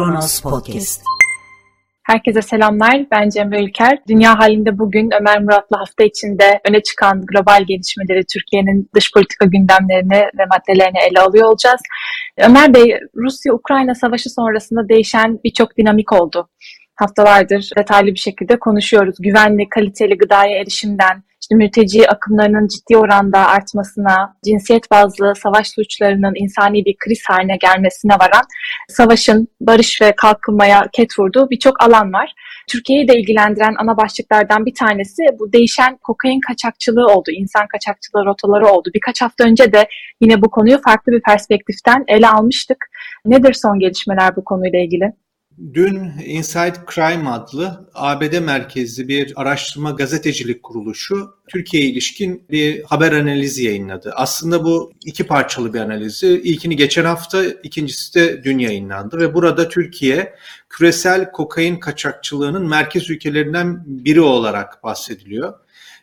Kronos Podcast. Herkese selamlar. Ben Cemre Ülker. Dünya halinde bugün Ömer Murat'la hafta içinde öne çıkan global gelişmeleri, Türkiye'nin dış politika gündemlerini ve maddelerini ele alıyor olacağız. Ömer Bey, Rusya-Ukrayna savaşı sonrasında değişen birçok dinamik oldu. Haftalardır detaylı bir şekilde konuşuyoruz. Güvenli, kaliteli gıdaya erişimden, işte mülteci akımlarının ciddi oranda artmasına, cinsiyet bazlı savaş suçlarının insani bir kriz haline gelmesine varan savaşın barış ve kalkınmaya ket vurduğu birçok alan var. Türkiye'yi de ilgilendiren ana başlıklardan bir tanesi bu değişen kokain kaçakçılığı oldu, insan kaçakçılığı rotaları oldu. Birkaç hafta önce de yine bu konuyu farklı bir perspektiften ele almıştık. Nedir son gelişmeler bu konuyla ilgili? Dün Inside Crime adlı ABD merkezli bir araştırma gazetecilik kuruluşu Türkiye'ye ilişkin bir haber analizi yayınladı. Aslında bu iki parçalı bir analizi. İlkini geçen hafta, ikincisi de dün yayınlandı ve burada Türkiye küresel kokain kaçakçılığının merkez ülkelerinden biri olarak bahsediliyor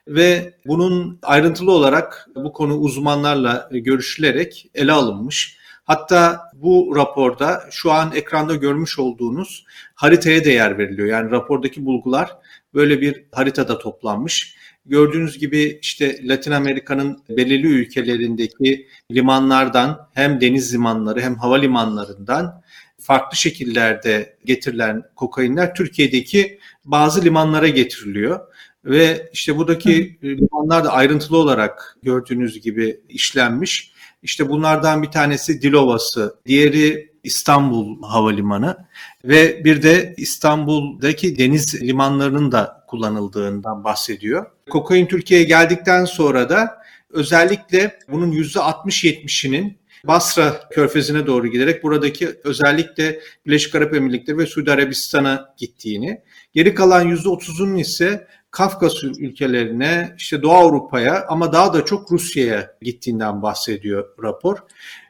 ve bunun ayrıntılı olarak bu konu uzmanlarla görüşülerek ele alınmış. Hatta bu raporda şu an ekranda görmüş olduğunuz haritaya değer veriliyor. Yani rapordaki bulgular böyle bir haritada toplanmış. Gördüğünüz gibi işte Latin Amerika'nın belirli ülkelerindeki limanlardan hem deniz limanları hem hava limanlarından farklı şekillerde getirilen kokainler Türkiye'deki bazı limanlara getiriliyor. Ve işte buradaki limanlar da ayrıntılı olarak gördüğünüz gibi işlenmiş. İşte bunlardan bir tanesi Dilovası, diğeri İstanbul Havalimanı ve bir de İstanbul'daki deniz limanlarının da kullanıldığından bahsediyor. Kokain Türkiye'ye geldikten sonra da özellikle bunun %60-70'inin Basra körfezine doğru giderek buradaki özellikle Birleşik Arap Emirlikleri ve Suudi Arabistan'a gittiğini, geri kalan %30'unun ise Kafkas ülkelerine, işte Doğu Avrupa'ya ama daha da çok Rusya'ya gittiğinden bahsediyor rapor.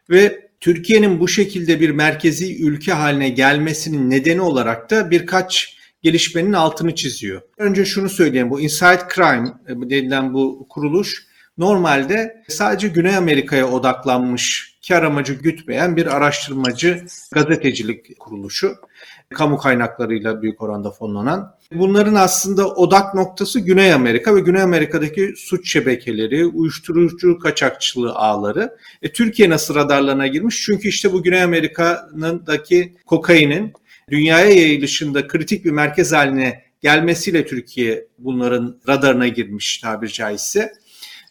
Ve Türkiye'nin bu şekilde bir merkezi ülke haline gelmesinin nedeni olarak da birkaç gelişmenin altını çiziyor. Önce şunu söyleyeyim, bu Inside Crime e, denilen bu kuruluş normalde sadece Güney Amerika'ya odaklanmış, kar amacı gütmeyen bir araştırmacı gazetecilik kuruluşu kamu kaynaklarıyla büyük oranda fonlanan. Bunların aslında odak noktası Güney Amerika ve Güney Amerika'daki suç şebekeleri, uyuşturucu kaçakçılığı ağları. E, Türkiye nasıl radarlarına girmiş? Çünkü işte bu Güney Amerika'nındaki kokainin dünyaya yayılışında kritik bir merkez haline gelmesiyle Türkiye bunların radarına girmiş tabir caizse.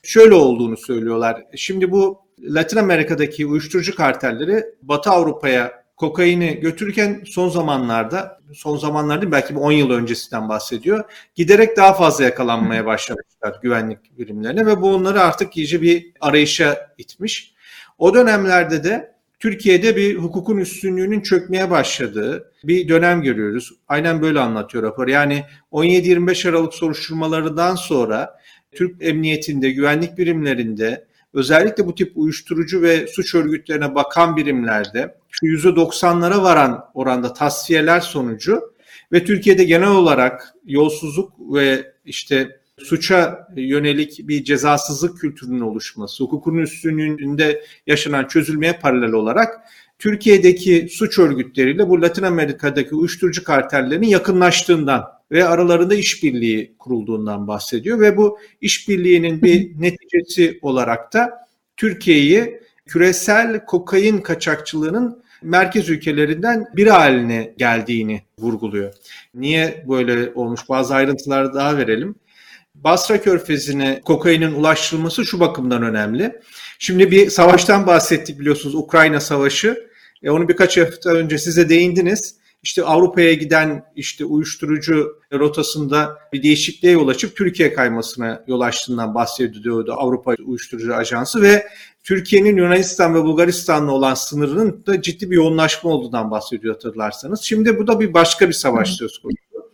Şöyle olduğunu söylüyorlar. Şimdi bu Latin Amerika'daki uyuşturucu kartelleri Batı Avrupa'ya kokaini götürürken son zamanlarda, son zamanlarda belki bir 10 yıl öncesinden bahsediyor. Giderek daha fazla yakalanmaya başlamışlar güvenlik birimlerine ve bu onları artık iyice bir arayışa itmiş. O dönemlerde de Türkiye'de bir hukukun üstünlüğünün çökmeye başladığı bir dönem görüyoruz. Aynen böyle anlatıyor rapor. Yani 17-25 Aralık soruşturmalarından sonra Türk Emniyetinde, güvenlik birimlerinde özellikle bu tip uyuşturucu ve suç örgütlerine bakan birimlerde şu %90'lara varan oranda tasfiyeler sonucu ve Türkiye'de genel olarak yolsuzluk ve işte suça yönelik bir cezasızlık kültürünün oluşması, hukukun üstünlüğünde yaşanan çözülmeye paralel olarak Türkiye'deki suç örgütleriyle bu Latin Amerika'daki uyuşturucu kartellerinin yakınlaştığından ve aralarında işbirliği kurulduğundan bahsediyor ve bu işbirliğinin bir neticesi olarak da Türkiye'yi küresel kokain kaçakçılığının merkez ülkelerinden biri haline geldiğini vurguluyor. Niye böyle olmuş? Bazı ayrıntılar daha verelim. Basra Körfezi'ne kokainin ulaştırılması şu bakımdan önemli. Şimdi bir savaştan bahsettik biliyorsunuz Ukrayna Savaşı. E onu birkaç hafta önce size değindiniz. İşte Avrupa'ya giden işte uyuşturucu rotasında bir değişikliğe yol açıp Türkiye kaymasına yol açtığından bahsediyordu Avrupa Uyuşturucu Ajansı ve Türkiye'nin Yunanistan ve Bulgaristan'la olan sınırının da ciddi bir yoğunlaşma olduğundan bahsediyor hatırlarsanız. Şimdi bu da bir başka bir savaş söz konusu.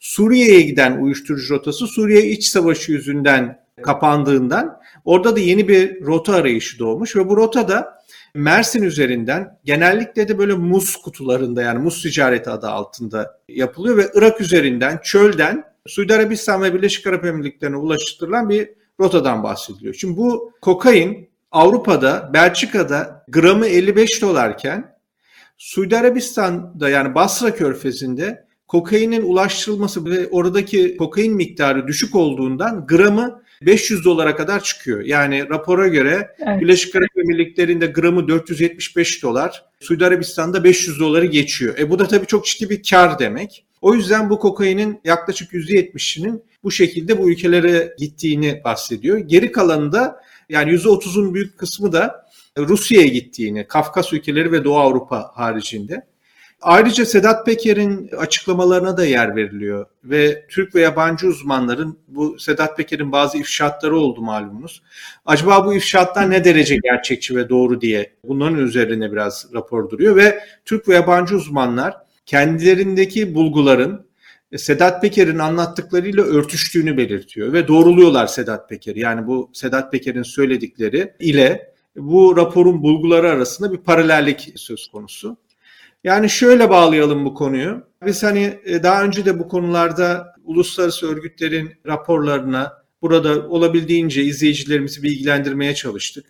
Suriye'ye giden uyuşturucu rotası Suriye iç savaşı yüzünden kapandığından orada da yeni bir rota arayışı doğmuş ve bu rota da Mersin üzerinden genellikle de böyle muz kutularında yani muz ticareti adı altında yapılıyor ve Irak üzerinden çölden Suudi Arabistan ve Birleşik Arap Emirlikleri'ne ulaştırılan bir rotadan bahsediliyor. Şimdi bu kokain Avrupa'da, Belçika'da gramı 55 dolarken Suudi Arabistan'da yani Basra Körfezi'nde kokainin ulaştırılması ve oradaki kokain miktarı düşük olduğundan gramı 500 dolara kadar çıkıyor. Yani rapora göre evet. Birleşik Arap Emirlikleri'nde gramı 475 dolar, Suudi Arabistan'da 500 doları geçiyor. E bu da tabii çok ciddi bir kar demek. O yüzden bu kokainin yaklaşık %70'inin bu şekilde bu ülkelere gittiğini bahsediyor. Geri kalanında yani %30'un büyük kısmı da Rusya'ya gittiğini, Kafkas ülkeleri ve Doğu Avrupa haricinde. Ayrıca Sedat Peker'in açıklamalarına da yer veriliyor ve Türk ve yabancı uzmanların bu Sedat Peker'in bazı ifşaatları oldu malumunuz. Acaba bu ifşaatlar ne derece gerçekçi ve doğru diye bunların üzerine biraz rapor duruyor ve Türk ve yabancı uzmanlar kendilerindeki bulguların Sedat Peker'in anlattıklarıyla örtüştüğünü belirtiyor ve doğruluyorlar Sedat Peker. Yani bu Sedat Peker'in söyledikleri ile bu raporun bulguları arasında bir paralellik söz konusu. Yani şöyle bağlayalım bu konuyu. Biz hani e, daha önce de bu konularda uluslararası örgütlerin raporlarına burada olabildiğince izleyicilerimizi bilgilendirmeye çalıştık.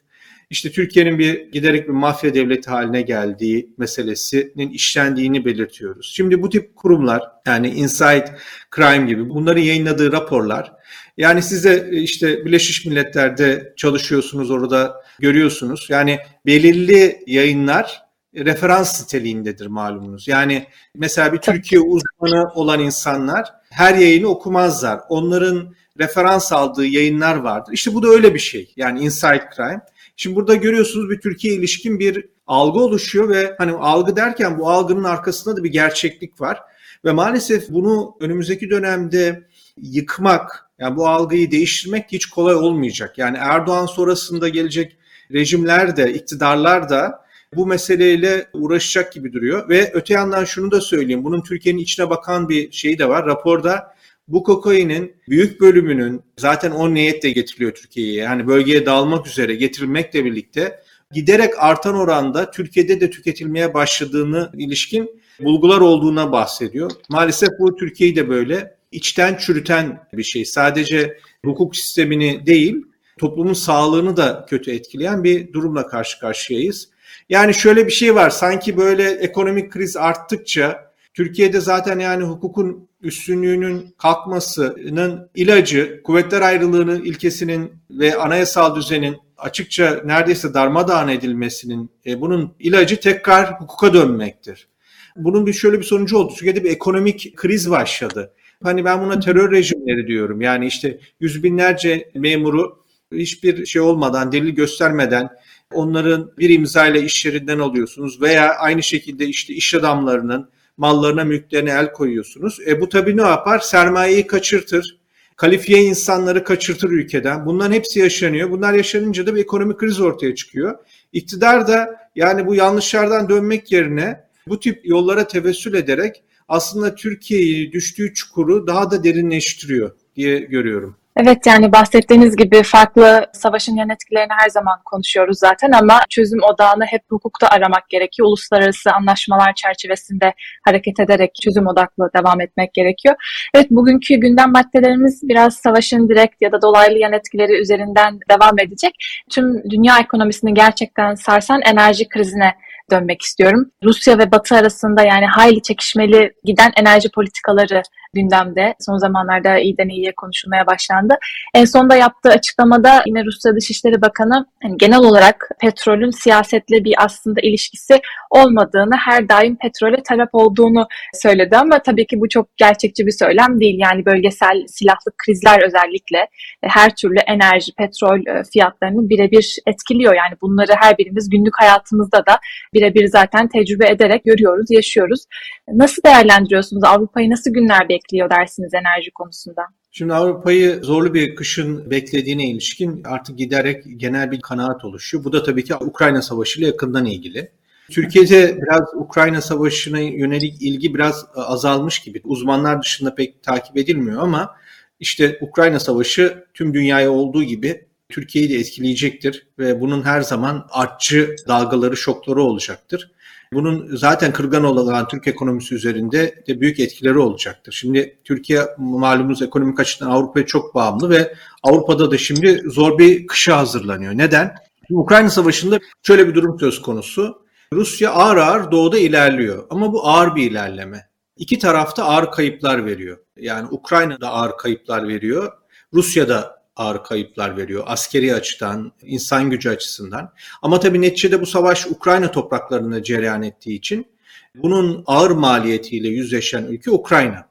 İşte Türkiye'nin bir giderek bir mafya devleti haline geldiği meselesinin işlendiğini belirtiyoruz. Şimdi bu tip kurumlar yani Inside Crime gibi bunların yayınladığı raporlar yani size e, işte Birleşmiş Milletler'de çalışıyorsunuz orada görüyorsunuz. Yani belirli yayınlar referans niteliğindedir malumunuz. Yani mesela bir Türkiye uzmanı olan insanlar her yayını okumazlar. Onların referans aldığı yayınlar vardır. İşte bu da öyle bir şey. Yani Inside Crime. Şimdi burada görüyorsunuz bir Türkiye ilişkin bir algı oluşuyor ve hani algı derken bu algının arkasında da bir gerçeklik var. Ve maalesef bunu önümüzdeki dönemde yıkmak, yani bu algıyı değiştirmek hiç kolay olmayacak. Yani Erdoğan sonrasında gelecek rejimler de, iktidarlar da bu meseleyle uğraşacak gibi duruyor. Ve öte yandan şunu da söyleyeyim. Bunun Türkiye'nin içine bakan bir şeyi de var. Raporda bu kokainin büyük bölümünün zaten o niyetle getiriliyor Türkiye'ye. Yani bölgeye dağılmak üzere getirilmekle birlikte giderek artan oranda Türkiye'de de tüketilmeye başladığını ilişkin bulgular olduğuna bahsediyor. Maalesef bu Türkiye'yi de böyle içten çürüten bir şey. Sadece hukuk sistemini değil, toplumun sağlığını da kötü etkileyen bir durumla karşı karşıyayız. Yani şöyle bir şey var sanki böyle ekonomik kriz arttıkça Türkiye'de zaten yani hukukun üstünlüğünün kalkmasının ilacı kuvvetler ayrılığının ilkesinin ve anayasal düzenin açıkça neredeyse darmadağın edilmesinin e, bunun ilacı tekrar hukuka dönmektir. Bunun bir şöyle bir sonucu oldu. Türkiye'de bir ekonomik kriz başladı. Hani ben buna terör rejimleri diyorum. Yani işte yüz binlerce memuru hiçbir şey olmadan, delil göstermeden onların bir imza ile iş yerinden alıyorsunuz veya aynı şekilde işte iş adamlarının mallarına, mülklerine el koyuyorsunuz. E bu tabii ne yapar? Sermayeyi kaçırtır. Kalifiye insanları kaçırtır ülkeden. Bunların hepsi yaşanıyor. Bunlar yaşanınca da bir ekonomik kriz ortaya çıkıyor. İktidar da yani bu yanlışlardan dönmek yerine bu tip yollara tevessül ederek aslında Türkiye'yi düştüğü çukuru daha da derinleştiriyor diye görüyorum. Evet yani bahsettiğiniz gibi farklı savaşın yan etkilerini her zaman konuşuyoruz zaten ama çözüm odağını hep hukukta aramak gerekiyor. Uluslararası anlaşmalar çerçevesinde hareket ederek çözüm odaklı devam etmek gerekiyor. Evet bugünkü gündem maddelerimiz biraz savaşın direkt ya da dolaylı yan etkileri üzerinden devam edecek. Tüm dünya ekonomisini gerçekten sarsan enerji krizine dönmek istiyorum. Rusya ve Batı arasında yani hayli çekişmeli giden enerji politikaları gündemde. Son zamanlarda iyiden iyiye konuşulmaya başlandı. En sonda yaptığı açıklamada yine Rusya Dışişleri Bakanı hani genel olarak petrolün siyasetle bir aslında ilişkisi olmadığını, her daim petrole talep olduğunu söyledi ama tabii ki bu çok gerçekçi bir söylem değil. Yani bölgesel silahlı krizler özellikle her türlü enerji, petrol e, fiyatlarını birebir etkiliyor. Yani bunları her birimiz günlük hayatımızda da birebir zaten tecrübe ederek görüyoruz, yaşıyoruz. Nasıl değerlendiriyorsunuz? Avrupa'yı nasıl günler bekliyor dersiniz enerji konusunda? Şimdi Avrupa'yı zorlu bir kışın beklediğine ilişkin artık giderek genel bir kanaat oluşuyor. Bu da tabii ki Ukrayna Savaşı ile yakından ilgili. Türkiye'de biraz Ukrayna Savaşı'na yönelik ilgi biraz azalmış gibi. Uzmanlar dışında pek takip edilmiyor ama işte Ukrayna Savaşı tüm dünyaya olduğu gibi Türkiye'yi de etkileyecektir ve bunun her zaman artçı dalgaları, şokları olacaktır. Bunun zaten kırgan olan Türk ekonomisi üzerinde de büyük etkileri olacaktır. Şimdi Türkiye malumunuz ekonomik açıdan Avrupa'ya çok bağımlı ve Avrupa'da da şimdi zor bir kışa hazırlanıyor. Neden? Ukrayna Savaşı'nda şöyle bir durum söz konusu. Rusya ağır ağır doğuda ilerliyor. Ama bu ağır bir ilerleme. İki tarafta ağır kayıplar veriyor. Yani Ukrayna da ağır kayıplar veriyor. Rusya da ağır kayıplar veriyor. Askeri açıdan, insan gücü açısından. Ama tabii neticede bu savaş Ukrayna topraklarında cereyan ettiği için bunun ağır maliyetiyle yüzleşen ülke Ukrayna.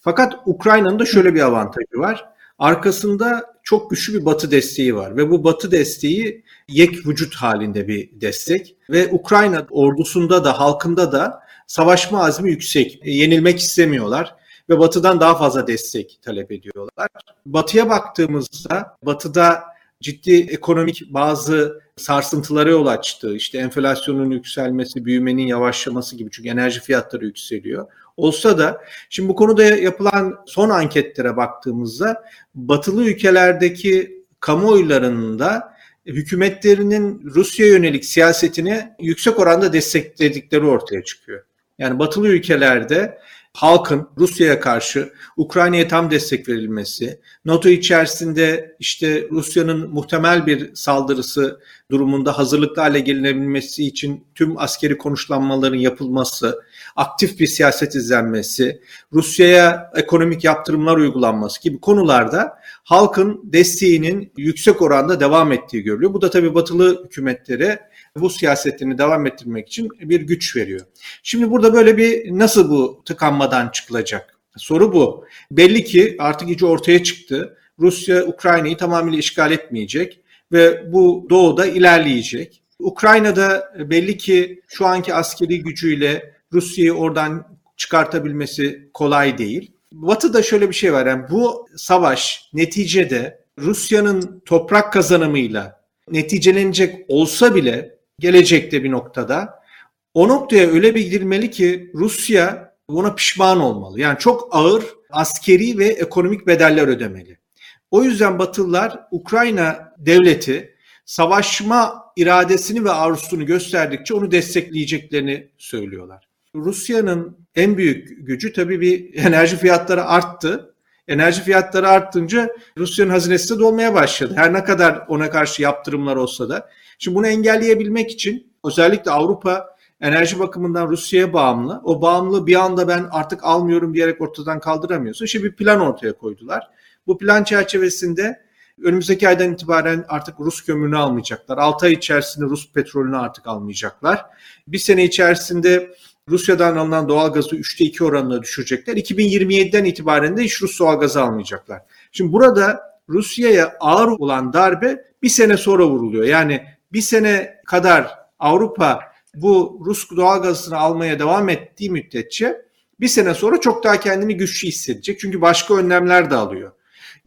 Fakat Ukrayna'nın da şöyle bir avantajı var. Arkasında çok güçlü bir batı desteği var ve bu batı desteği yek vücut halinde bir destek ve Ukrayna ordusunda da halkında da savaşma azmi yüksek. E, yenilmek istemiyorlar ve batıdan daha fazla destek talep ediyorlar. Batıya baktığımızda batıda ciddi ekonomik bazı sarsıntılara yol açtı. İşte enflasyonun yükselmesi, büyümenin yavaşlaması gibi çünkü enerji fiyatları yükseliyor. Olsa da şimdi bu konuda yapılan son anketlere baktığımızda batılı ülkelerdeki kamuoylarında hükümetlerinin Rusya yönelik siyasetini yüksek oranda destekledikleri ortaya çıkıyor. Yani batılı ülkelerde halkın Rusya'ya karşı Ukrayna'ya tam destek verilmesi, NATO içerisinde işte Rusya'nın muhtemel bir saldırısı durumunda hazırlıklı hale gelinebilmesi için tüm askeri konuşlanmaların yapılması, aktif bir siyaset izlenmesi, Rusya'ya ekonomik yaptırımlar uygulanması gibi konularda halkın desteğinin yüksek oranda devam ettiği görülüyor. Bu da tabii batılı hükümetlere bu siyasetini devam ettirmek için bir güç veriyor. Şimdi burada böyle bir nasıl bu tıkanmadan çıkılacak? Soru bu. Belli ki artık iyice ortaya çıktı. Rusya Ukrayna'yı tamamıyla işgal etmeyecek ve bu doğuda ilerleyecek. Ukrayna'da belli ki şu anki askeri gücüyle Rusya'yı oradan çıkartabilmesi kolay değil. Batı'da şöyle bir şey var. Yani bu savaş neticede Rusya'nın toprak kazanımıyla neticelenecek olsa bile gelecekte bir noktada o noktaya öyle bir gidilmeli ki Rusya buna pişman olmalı. Yani çok ağır askeri ve ekonomik bedeller ödemeli. O yüzden Batılılar Ukrayna devleti savaşma iradesini ve arzusunu gösterdikçe onu destekleyeceklerini söylüyorlar. Rusya'nın en büyük gücü tabii bir enerji fiyatları arttı. Enerji fiyatları arttınca Rusya'nın hazinesi de dolmaya başladı. Her ne kadar ona karşı yaptırımlar olsa da. Şimdi bunu engelleyebilmek için özellikle Avrupa enerji bakımından Rusya'ya bağımlı. O bağımlılığı bir anda ben artık almıyorum diyerek ortadan kaldıramıyorsun. Şimdi bir plan ortaya koydular. Bu plan çerçevesinde önümüzdeki aydan itibaren artık Rus kömürünü almayacaklar. 6 ay içerisinde Rus petrolünü artık almayacaklar. Bir sene içerisinde Rusya'dan alınan doğal gazı 3'te 2 oranına düşürecekler. 2027'den itibaren de hiç Rus doğal gazı almayacaklar. Şimdi burada Rusya'ya ağır olan darbe bir sene sonra vuruluyor. Yani bir sene kadar Avrupa bu Rus doğal gazını almaya devam ettiği müddetçe bir sene sonra çok daha kendini güçlü hissedecek. Çünkü başka önlemler de alıyor.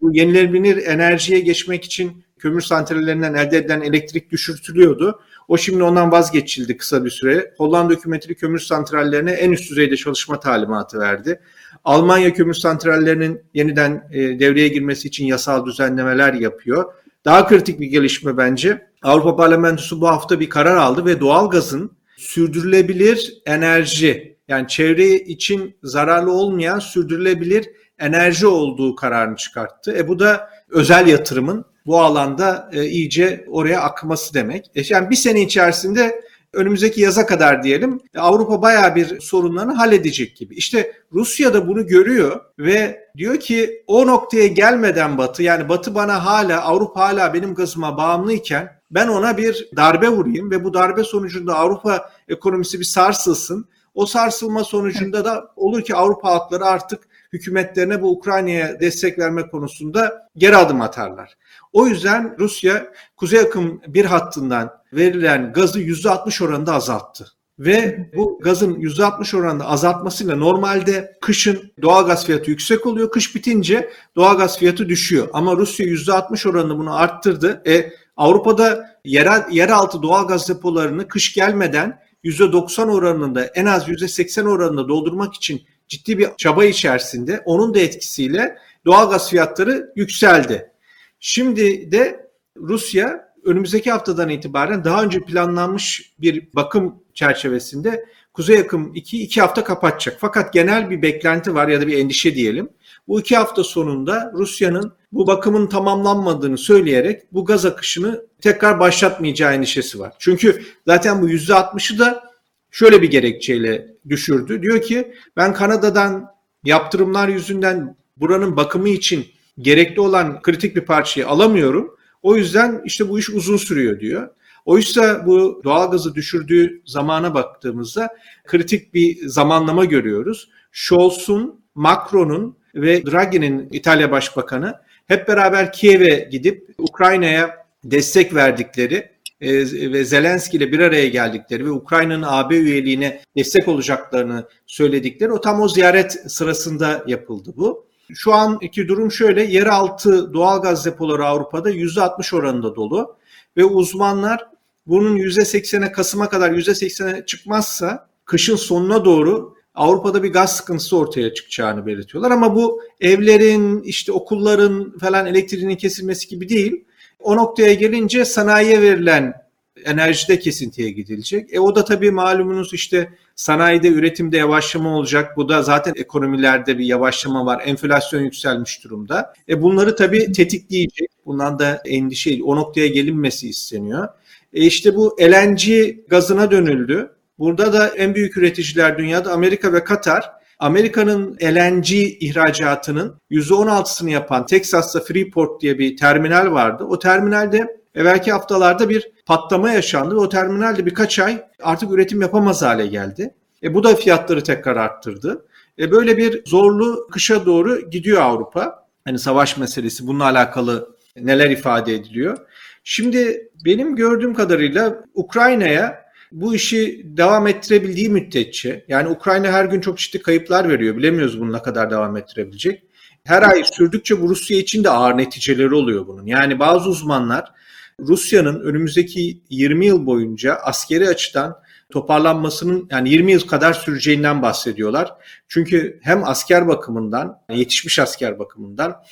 Bu yenilenebilir enerjiye geçmek için kömür santrallerinden elde edilen elektrik düşürtülüyordu. O şimdi ondan vazgeçildi kısa bir süre. Hollanda hükümeti kömür santrallerine en üst düzeyde çalışma talimatı verdi. Almanya kömür santrallerinin yeniden e, devreye girmesi için yasal düzenlemeler yapıyor. Daha kritik bir gelişme bence. Avrupa Parlamentosu bu hafta bir karar aldı ve doğalgazın sürdürülebilir enerji yani çevre için zararlı olmayan sürdürülebilir enerji olduğu kararını çıkarttı. E bu da özel yatırımın bu alanda e, iyice oraya akması demek. E, yani bir sene içerisinde önümüzdeki yaza kadar diyelim Avrupa baya bir sorunlarını halledecek gibi. İşte Rusya da bunu görüyor ve diyor ki o noktaya gelmeden Batı yani Batı bana hala Avrupa hala benim gazıma bağımlıyken ben ona bir darbe vurayım ve bu darbe sonucunda Avrupa ekonomisi bir sarsılsın. O sarsılma sonucunda da olur ki Avrupa halkları artık hükümetlerine bu Ukrayna'ya destek verme konusunda geri adım atarlar. O yüzden Rusya Kuzey Akım bir hattından verilen gazı %60 oranında azalttı. Ve bu gazın %60 oranında azaltmasıyla normalde kışın doğal gaz fiyatı yüksek oluyor. Kış bitince doğal gaz fiyatı düşüyor. Ama Rusya %60 oranında bunu arttırdı. E, Avrupa'da yerel, yeraltı doğal gaz depolarını kış gelmeden %90 oranında en az %80 oranında doldurmak için ciddi bir çaba içerisinde onun da etkisiyle doğal gaz fiyatları yükseldi. Şimdi de Rusya önümüzdeki haftadan itibaren daha önce planlanmış bir bakım çerçevesinde Kuzey Akım 2 iki hafta kapatacak. Fakat genel bir beklenti var ya da bir endişe diyelim. Bu iki hafta sonunda Rusya'nın bu bakımın tamamlanmadığını söyleyerek bu gaz akışını tekrar başlatmayacağı endişesi var. Çünkü zaten bu %60'ı da şöyle bir gerekçeyle düşürdü. Diyor ki ben Kanada'dan yaptırımlar yüzünden buranın bakımı için gerekli olan kritik bir parçayı alamıyorum. O yüzden işte bu iş uzun sürüyor diyor. Oysa bu doğalgazı düşürdüğü zamana baktığımızda kritik bir zamanlama görüyoruz. Scholz'un, Macron'un ve Draghi'nin İtalya Başbakanı hep beraber Kiev'e gidip Ukrayna'ya destek verdikleri e, ve Zelenski ile bir araya geldikleri ve Ukrayna'nın AB üyeliğine destek olacaklarını söyledikleri o tam o ziyaret sırasında yapıldı bu. Şu anki durum şöyle, yeraltı doğalgaz depoları Avrupa'da %60 oranında dolu ve uzmanlar bunun %80'e Kasım'a kadar %80'e çıkmazsa kışın sonuna doğru Avrupa'da bir gaz sıkıntısı ortaya çıkacağını belirtiyorlar. Ama bu evlerin, işte okulların falan elektriğinin kesilmesi gibi değil. O noktaya gelince sanayiye verilen enerjide kesintiye gidilecek. E o da tabii malumunuz işte sanayide üretimde yavaşlama olacak. Bu da zaten ekonomilerde bir yavaşlama var. Enflasyon yükselmiş durumda. E bunları tabii tetikleyecek. Bundan da endişe, o noktaya gelinmesi isteniyor. E işte bu LNG gazına dönüldü. Burada da en büyük üreticiler dünyada Amerika ve Katar. Amerika'nın LNG ihracatının %16'sını yapan Texas'ta Freeport diye bir terminal vardı. O terminalde evvelki haftalarda bir patlama yaşandı ve o terminalde birkaç ay artık üretim yapamaz hale geldi. E bu da fiyatları tekrar arttırdı. E böyle bir zorlu kışa doğru gidiyor Avrupa. Hani savaş meselesi bununla alakalı neler ifade ediliyor. Şimdi benim gördüğüm kadarıyla Ukrayna'ya bu işi devam ettirebildiği müddetçe yani Ukrayna her gün çok ciddi kayıplar veriyor. Bilemiyoruz bunu ne kadar devam ettirebilecek. Her ay sürdükçe bu Rusya için de ağır neticeleri oluyor bunun. Yani bazı uzmanlar Rusya'nın önümüzdeki 20 yıl boyunca askeri açıdan toparlanmasının yani 20 yıl kadar süreceğinden bahsediyorlar. Çünkü hem asker bakımından, yetişmiş asker bakımından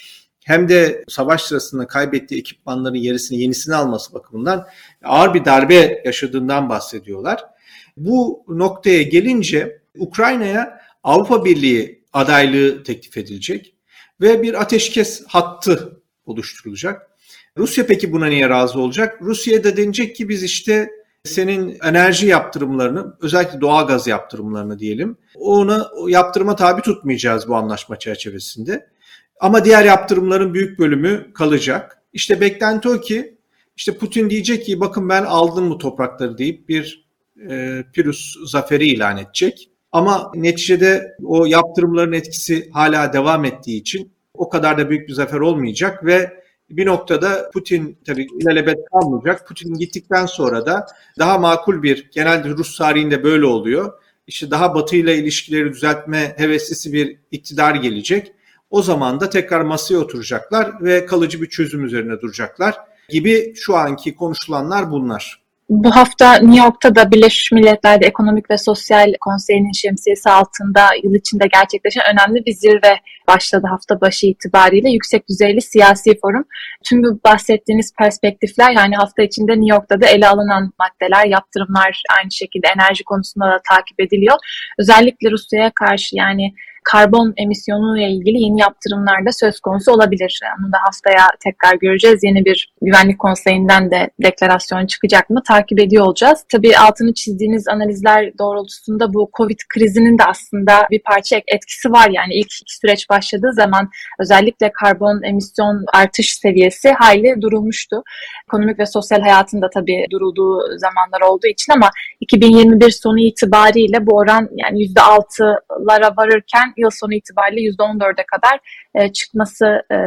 hem de savaş sırasında kaybettiği ekipmanların yerisini yenisini alması bakımından ağır bir darbe yaşadığından bahsediyorlar. Bu noktaya gelince Ukrayna'ya Avrupa Birliği adaylığı teklif edilecek ve bir ateşkes hattı oluşturulacak. Rusya peki buna niye razı olacak? Rusya da denecek ki biz işte senin enerji yaptırımlarını özellikle doğal gaz yaptırımlarını diyelim onu yaptırıma tabi tutmayacağız bu anlaşma çerçevesinde. Ama diğer yaptırımların büyük bölümü kalacak. İşte beklenti o ki işte Putin diyecek ki bakın ben aldım bu toprakları deyip bir e, Pirus zaferi ilan edecek. Ama neticede o yaptırımların etkisi hala devam ettiği için o kadar da büyük bir zafer olmayacak ve bir noktada Putin tabii ilelebet kalmayacak. Putin gittikten sonra da daha makul bir, genelde Rus tarihinde böyle oluyor. İşte daha Batı ile ilişkileri düzeltme heveslisi bir iktidar gelecek. O zaman da tekrar masaya oturacaklar ve kalıcı bir çözüm üzerine duracaklar gibi şu anki konuşulanlar bunlar. Bu hafta New York'ta da Birleşmiş Milletler'de Ekonomik ve Sosyal Konseyi'nin şemsiyesi altında yıl içinde gerçekleşen önemli bir zirve başladı hafta başı itibariyle. Yüksek düzeyli siyasi forum. Tüm bu bahsettiğiniz perspektifler yani hafta içinde New York'ta da ele alınan maddeler, yaptırımlar aynı şekilde enerji konusunda da takip ediliyor. Özellikle Rusya'ya karşı yani karbon emisyonu ile ilgili yeni yaptırımlar da söz konusu olabilir. Onu da haftaya tekrar göreceğiz. Yeni bir güvenlik konseyinden de deklarasyon çıkacak mı takip ediyor olacağız. Tabii altını çizdiğiniz analizler doğrultusunda bu Covid krizinin de aslında bir parça etkisi var. Yani ilk süreç başladığı zaman özellikle karbon emisyon artış seviyesi hayli durulmuştu. Ekonomik ve sosyal hayatında tabii durulduğu zamanlar olduğu için ama 2021 sonu itibariyle bu oran yani %6'lara varırken yıl sonu itibariyle %14'e kadar e, çıkması e,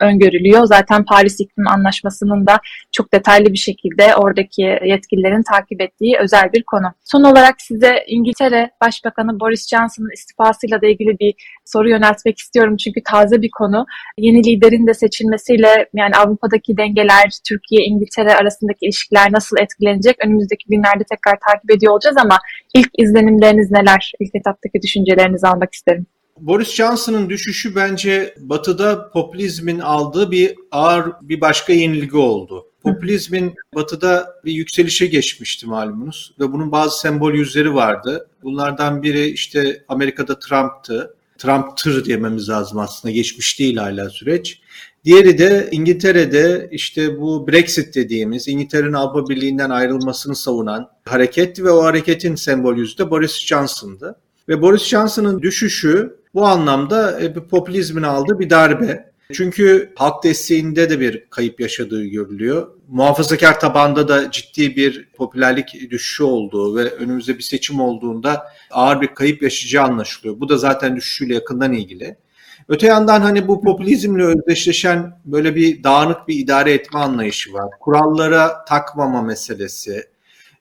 öngörülüyor. Zaten Paris İklim Anlaşması'nın da çok detaylı bir şekilde oradaki yetkililerin takip ettiği özel bir konu. Son olarak size İngiltere Başbakanı Boris Johnson'ın istifasıyla da ilgili bir soru yöneltmek istiyorum çünkü taze bir konu. Yeni liderin de seçilmesiyle yani Avrupa'daki dengeler, Türkiye, İngiltere arasındaki ilişkiler nasıl etkilenecek? Önümüzdeki günlerde tekrar takip ediyor olacağız ama ilk izlenimleriniz neler? İlk etaptaki düşüncelerinizi almak isterim. Boris Johnson'ın düşüşü bence Batı'da popülizmin aldığı bir ağır bir başka yenilgi oldu. Popülizmin Batı'da bir yükselişe geçmişti malumunuz ve bunun bazı sembol yüzleri vardı. Bunlardan biri işte Amerika'da Trump'tı. Trump tır diyememiz lazım aslında geçmiş değil hala süreç. Diğeri de İngiltere'de işte bu Brexit dediğimiz İngiltere'nin Avrupa Birliği'nden ayrılmasını savunan hareket ve o hareketin sembol yüzü de Boris Johnson'dı. Ve Boris Johnson'ın düşüşü bu anlamda e, popülizmin aldığı bir darbe. Çünkü halk desteğinde de bir kayıp yaşadığı görülüyor. Muhafazakar tabanda da ciddi bir popülerlik düşüşü olduğu ve önümüzde bir seçim olduğunda ağır bir kayıp yaşayacağı anlaşılıyor. Bu da zaten düşüşüyle yakından ilgili. Öte yandan hani bu popülizmle özdeşleşen böyle bir dağınık bir idare etme anlayışı var. Kurallara takmama meselesi.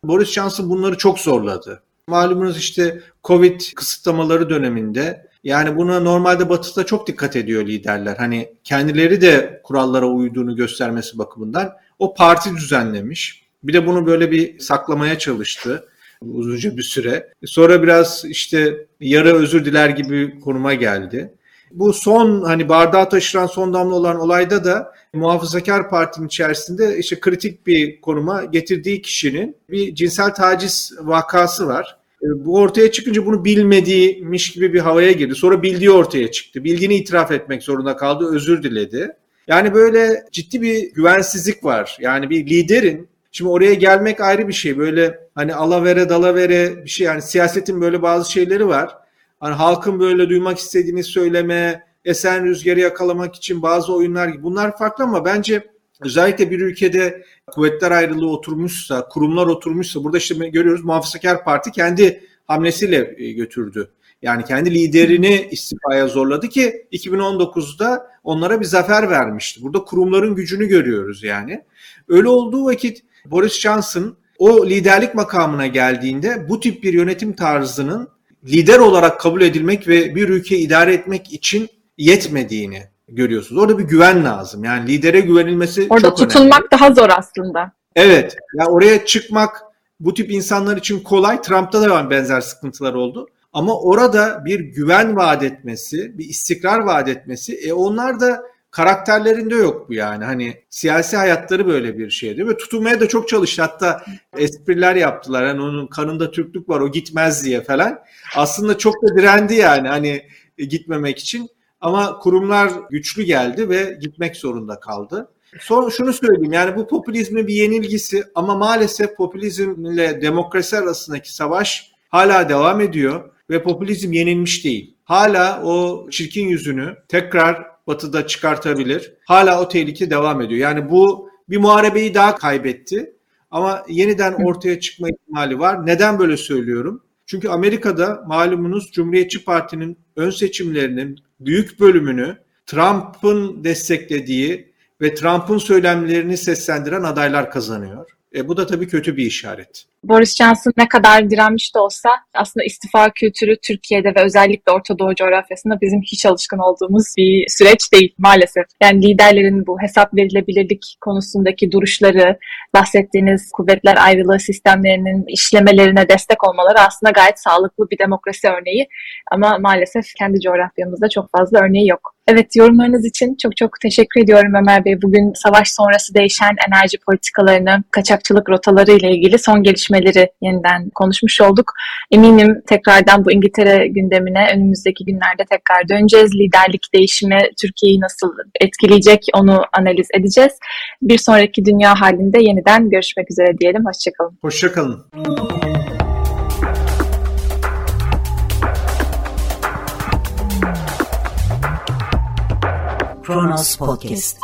Boris Johnson bunları çok zorladı. Malumunuz işte Covid kısıtlamaları döneminde yani buna normalde batıda çok dikkat ediyor liderler. Hani kendileri de kurallara uyduğunu göstermesi bakımından o parti düzenlemiş. Bir de bunu böyle bir saklamaya çalıştı uzunca bir süre. Sonra biraz işte yarı özür diler gibi konuma geldi. Bu son hani bardağı taşıran son damla olan olayda da Muhafazakar Parti'nin içerisinde işte kritik bir konuma getirdiği kişinin bir cinsel taciz vakası var. E, bu ortaya çıkınca bunu bilmediğimiş gibi bir havaya girdi. Sonra bildiği ortaya çıktı. Bildiğini itiraf etmek zorunda kaldı, özür diledi. Yani böyle ciddi bir güvensizlik var. Yani bir liderin Şimdi oraya gelmek ayrı bir şey. Böyle hani alavere dalavere bir şey yani siyasetin böyle bazı şeyleri var. Hani halkın böyle duymak istediğini söyleme, esen rüzgarı yakalamak için bazı oyunlar gibi. Bunlar farklı ama bence özellikle bir ülkede kuvvetler ayrılığı oturmuşsa, kurumlar oturmuşsa burada işte görüyoruz Muhafazakar Parti kendi hamlesiyle e, götürdü. Yani kendi liderini istifaya zorladı ki 2019'da onlara bir zafer vermişti. Burada kurumların gücünü görüyoruz yani. Öyle olduğu vakit Boris Johnson o liderlik makamına geldiğinde bu tip bir yönetim tarzının lider olarak kabul edilmek ve bir ülke idare etmek için yetmediğini görüyorsunuz. Orada bir güven lazım. Yani lidere güvenilmesi Orada çok önemli. Orada tutulmak daha zor aslında. Evet. Yani oraya çıkmak bu tip insanlar için kolay. Trump'ta da benzer sıkıntılar oldu. Ama orada bir güven vaat etmesi, bir istikrar vaat etmesi, e onlar da karakterlerinde yok bu yani. Hani siyasi hayatları böyle bir şeydi ve tutulmaya da çok çalıştı. Hatta espriler yaptılar. Hani onun kanında Türklük var o gitmez diye falan. Aslında çok da direndi yani hani gitmemek için. Ama kurumlar güçlü geldi ve gitmek zorunda kaldı. Son şunu söyleyeyim yani bu popülizmin bir yenilgisi ama maalesef popülizmle demokrasi arasındaki savaş hala devam ediyor ve popülizm yenilmiş değil. Hala o çirkin yüzünü tekrar batıda çıkartabilir. Hala o tehlike devam ediyor. Yani bu bir muharebeyi daha kaybetti ama yeniden ortaya çıkma ihtimali var. Neden böyle söylüyorum? Çünkü Amerika'da malumunuz Cumhuriyetçi Parti'nin ön seçimlerinin büyük bölümünü Trump'ın desteklediği ve Trump'ın söylemlerini seslendiren adaylar kazanıyor. E, bu da tabii kötü bir işaret. Boris Johnson ne kadar direnmiş de olsa aslında istifa kültürü Türkiye'de ve özellikle Orta Doğu coğrafyasında bizim hiç alışkın olduğumuz bir süreç değil maalesef. Yani liderlerin bu hesap verilebilirlik konusundaki duruşları, bahsettiğiniz kuvvetler ayrılığı sistemlerinin işlemelerine destek olmaları aslında gayet sağlıklı bir demokrasi örneği. Ama maalesef kendi coğrafyamızda çok fazla örneği yok. Evet yorumlarınız için çok çok teşekkür ediyorum Ömer Bey. Bugün savaş sonrası değişen enerji politikalarını, kaçakçılık rotaları ile ilgili son gelişmeleri yeniden konuşmuş olduk. Eminim tekrardan bu İngiltere gündemine önümüzdeki günlerde tekrar döneceğiz. Liderlik değişimi Türkiye'yi nasıl etkileyecek onu analiz edeceğiz. Bir sonraki dünya halinde yeniden görüşmek üzere diyelim. Hoşçakalın. Hoşçakalın. Kronos Podcast